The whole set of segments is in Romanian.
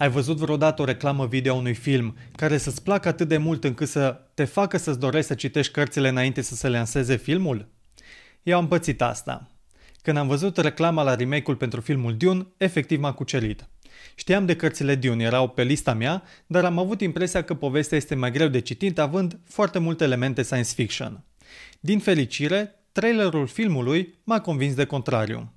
Ai văzut vreodată o reclamă video a unui film care să-ți placă atât de mult încât să te facă să-ți dorești să citești cărțile înainte să se lanseze filmul? Eu am pățit asta. Când am văzut reclama la remake-ul pentru filmul Dune, efectiv m-a cucerit. Știam de cărțile Dune, erau pe lista mea, dar am avut impresia că povestea este mai greu de citit, având foarte multe elemente science fiction. Din fericire, trailerul filmului m-a convins de contrariu.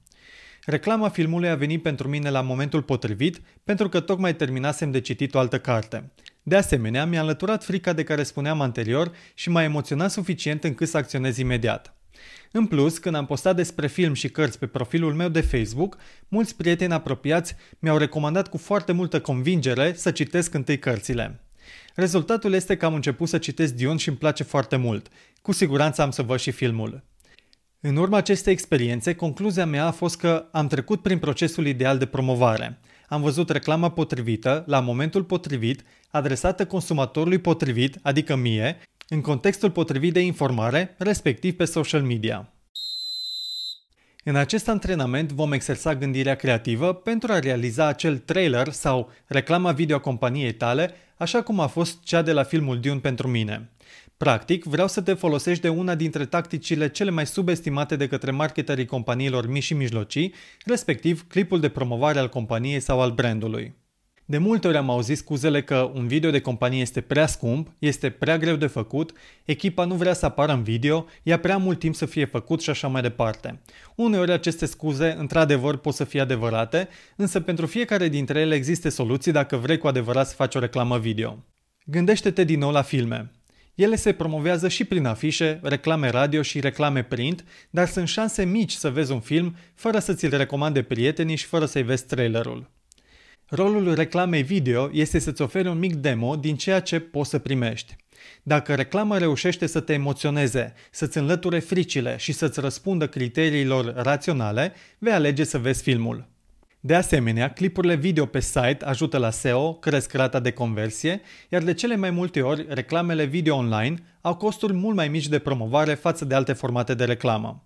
Reclama filmului a venit pentru mine la momentul potrivit, pentru că tocmai terminasem de citit o altă carte. De asemenea, mi-a înlăturat frica de care spuneam anterior și m-a emoționat suficient încât să acționez imediat. În plus, când am postat despre film și cărți pe profilul meu de Facebook, mulți prieteni apropiați mi-au recomandat cu foarte multă convingere să citesc întâi cărțile. Rezultatul este că am început să citesc Dion și îmi place foarte mult. Cu siguranță am să văd și filmul. În urma acestei experiențe, concluzia mea a fost că am trecut prin procesul ideal de promovare. Am văzut reclama potrivită, la momentul potrivit, adresată consumatorului potrivit, adică mie, în contextul potrivit de informare, respectiv pe social media. În acest antrenament vom exersa gândirea creativă pentru a realiza acel trailer sau reclama video a companiei tale, așa cum a fost cea de la filmul Dune pentru mine. Practic, vreau să te folosești de una dintre tacticile cele mai subestimate de către marketerii companiilor mici și mijlocii, respectiv clipul de promovare al companiei sau al brandului. De multe ori am auzit scuzele că un video de companie este prea scump, este prea greu de făcut, echipa nu vrea să apară în video, ia prea mult timp să fie făcut și așa mai departe. Uneori aceste scuze într-adevăr pot să fie adevărate, însă pentru fiecare dintre ele există soluții dacă vrei cu adevărat să faci o reclamă video. Gândește-te din nou la filme. Ele se promovează și prin afișe, reclame radio și reclame print, dar sunt șanse mici să vezi un film fără să ți-l recomande prietenii și fără să-i vezi trailerul. Rolul reclamei video este să-ți oferi un mic demo din ceea ce poți să primești. Dacă reclama reușește să te emoționeze, să-ți înlăture fricile și să-ți răspundă criteriilor raționale, vei alege să vezi filmul. De asemenea, clipurile video pe site ajută la SEO, cresc rata de conversie, iar de cele mai multe ori, reclamele video online au costuri mult mai mici de promovare față de alte formate de reclamă.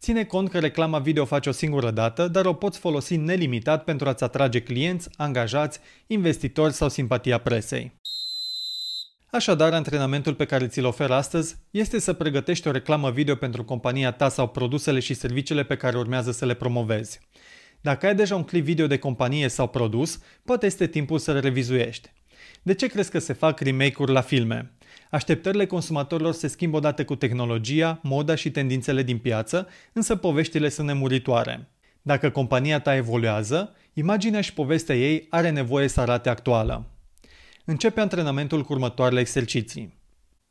Ține cont că reclama video faci o singură dată, dar o poți folosi nelimitat pentru a-ți atrage clienți, angajați, investitori sau simpatia presei. Așadar, antrenamentul pe care ți-l ofer astăzi este să pregătești o reclamă video pentru compania ta sau produsele și serviciile pe care urmează să le promovezi. Dacă ai deja un clip video de companie sau produs, poate este timpul să-l revizuiești. De ce crezi că se fac remake-uri la filme? Așteptările consumatorilor se schimbă odată cu tehnologia, moda și tendințele din piață, însă poveștile sunt nemuritoare. Dacă compania ta evoluează, imaginea și povestea ei are nevoie să arate actuală. Începe antrenamentul cu următoarele exerciții.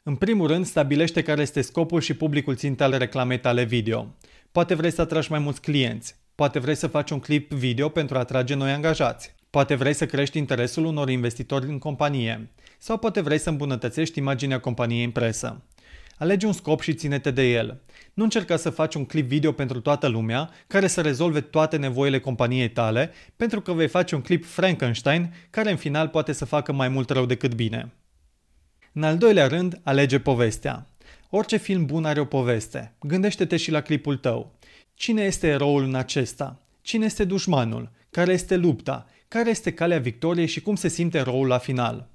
În primul rând, stabilește care este scopul și publicul țintă al reclamei tale video. Poate vrei să atragi mai mulți clienți. Poate vrei să faci un clip video pentru a atrage noi angajați. Poate vrei să crești interesul unor investitori în companie. Sau poate vrei să îmbunătățești imaginea companiei în presă. Alege un scop și ține-te de el. Nu încerca să faci un clip video pentru toată lumea care să rezolve toate nevoile companiei tale, pentru că vei face un clip Frankenstein care în final poate să facă mai mult rău decât bine. În al doilea rând, alege povestea. Orice film bun are o poveste. Gândește-te și la clipul tău. Cine este eroul în acesta? Cine este dușmanul? Care este lupta? Care este calea victoriei și cum se simte eroul la final?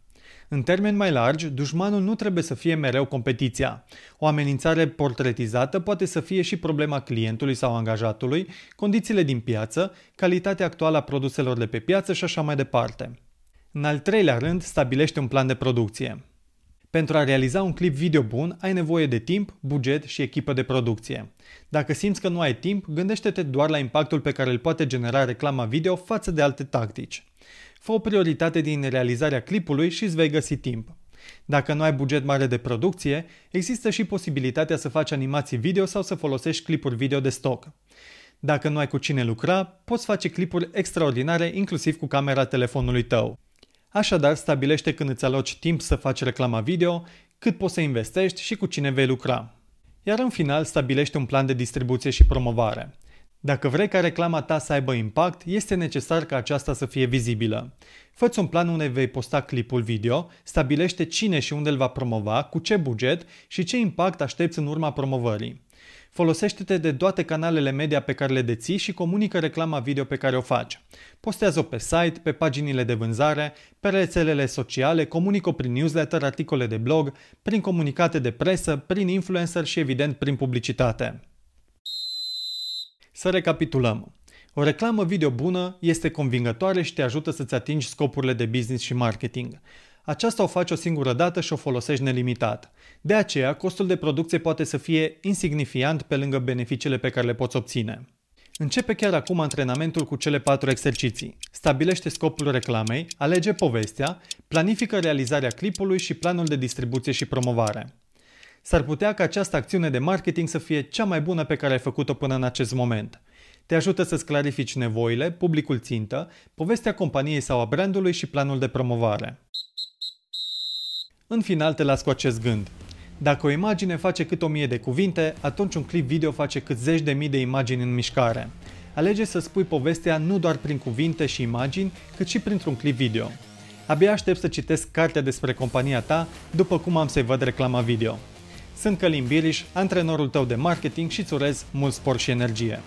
În termeni mai largi, dușmanul nu trebuie să fie mereu competiția. O amenințare portretizată poate să fie și problema clientului sau angajatului, condițiile din piață, calitatea actuală a produselor de pe piață și așa mai departe. În al treilea rând, stabilește un plan de producție. Pentru a realiza un clip video bun, ai nevoie de timp, buget și echipă de producție. Dacă simți că nu ai timp, gândește-te doar la impactul pe care îl poate genera reclama video față de alte tactici. Fă o prioritate din realizarea clipului și îți vei găsi timp. Dacă nu ai buget mare de producție, există și posibilitatea să faci animații video sau să folosești clipuri video de stock. Dacă nu ai cu cine lucra, poți face clipuri extraordinare inclusiv cu camera telefonului tău. Așadar, stabilește când îți aloci timp să faci reclama video, cât poți să investești și cu cine vei lucra. Iar în final stabilește un plan de distribuție și promovare. Dacă vrei ca reclama ta să aibă impact, este necesar ca aceasta să fie vizibilă. Fă-ți un plan unde vei posta clipul video, stabilește cine și unde îl va promova, cu ce buget și ce impact aștepți în urma promovării. Folosește-te de toate canalele media pe care le deții și comunică reclama video pe care o faci. Postează-o pe site, pe paginile de vânzare, pe rețelele sociale, comunică prin newsletter, articole de blog, prin comunicate de presă, prin influencer și evident prin publicitate. Să recapitulăm. O reclamă video bună este convingătoare și te ajută să-ți atingi scopurile de business și marketing. Aceasta o faci o singură dată și o folosești nelimitat. De aceea, costul de producție poate să fie insignifiant pe lângă beneficiile pe care le poți obține. Începe chiar acum antrenamentul cu cele patru exerciții. Stabilește scopul reclamei, alege povestea, planifică realizarea clipului și planul de distribuție și promovare. S-ar putea ca această acțiune de marketing să fie cea mai bună pe care ai făcut-o până în acest moment. Te ajută să-ți clarifici nevoile, publicul țintă, povestea companiei sau a brandului și planul de promovare. În final te las cu acest gând. Dacă o imagine face cât o mie de cuvinte, atunci un clip video face cât zeci de mii de imagini în mișcare. Alege să spui povestea nu doar prin cuvinte și imagini, cât și printr-un clip video. Abia aștept să citesc cartea despre compania ta după cum am să-i văd reclama video. Sunt Călim Biriș, antrenorul tău de marketing și îți urez mult spor și energie.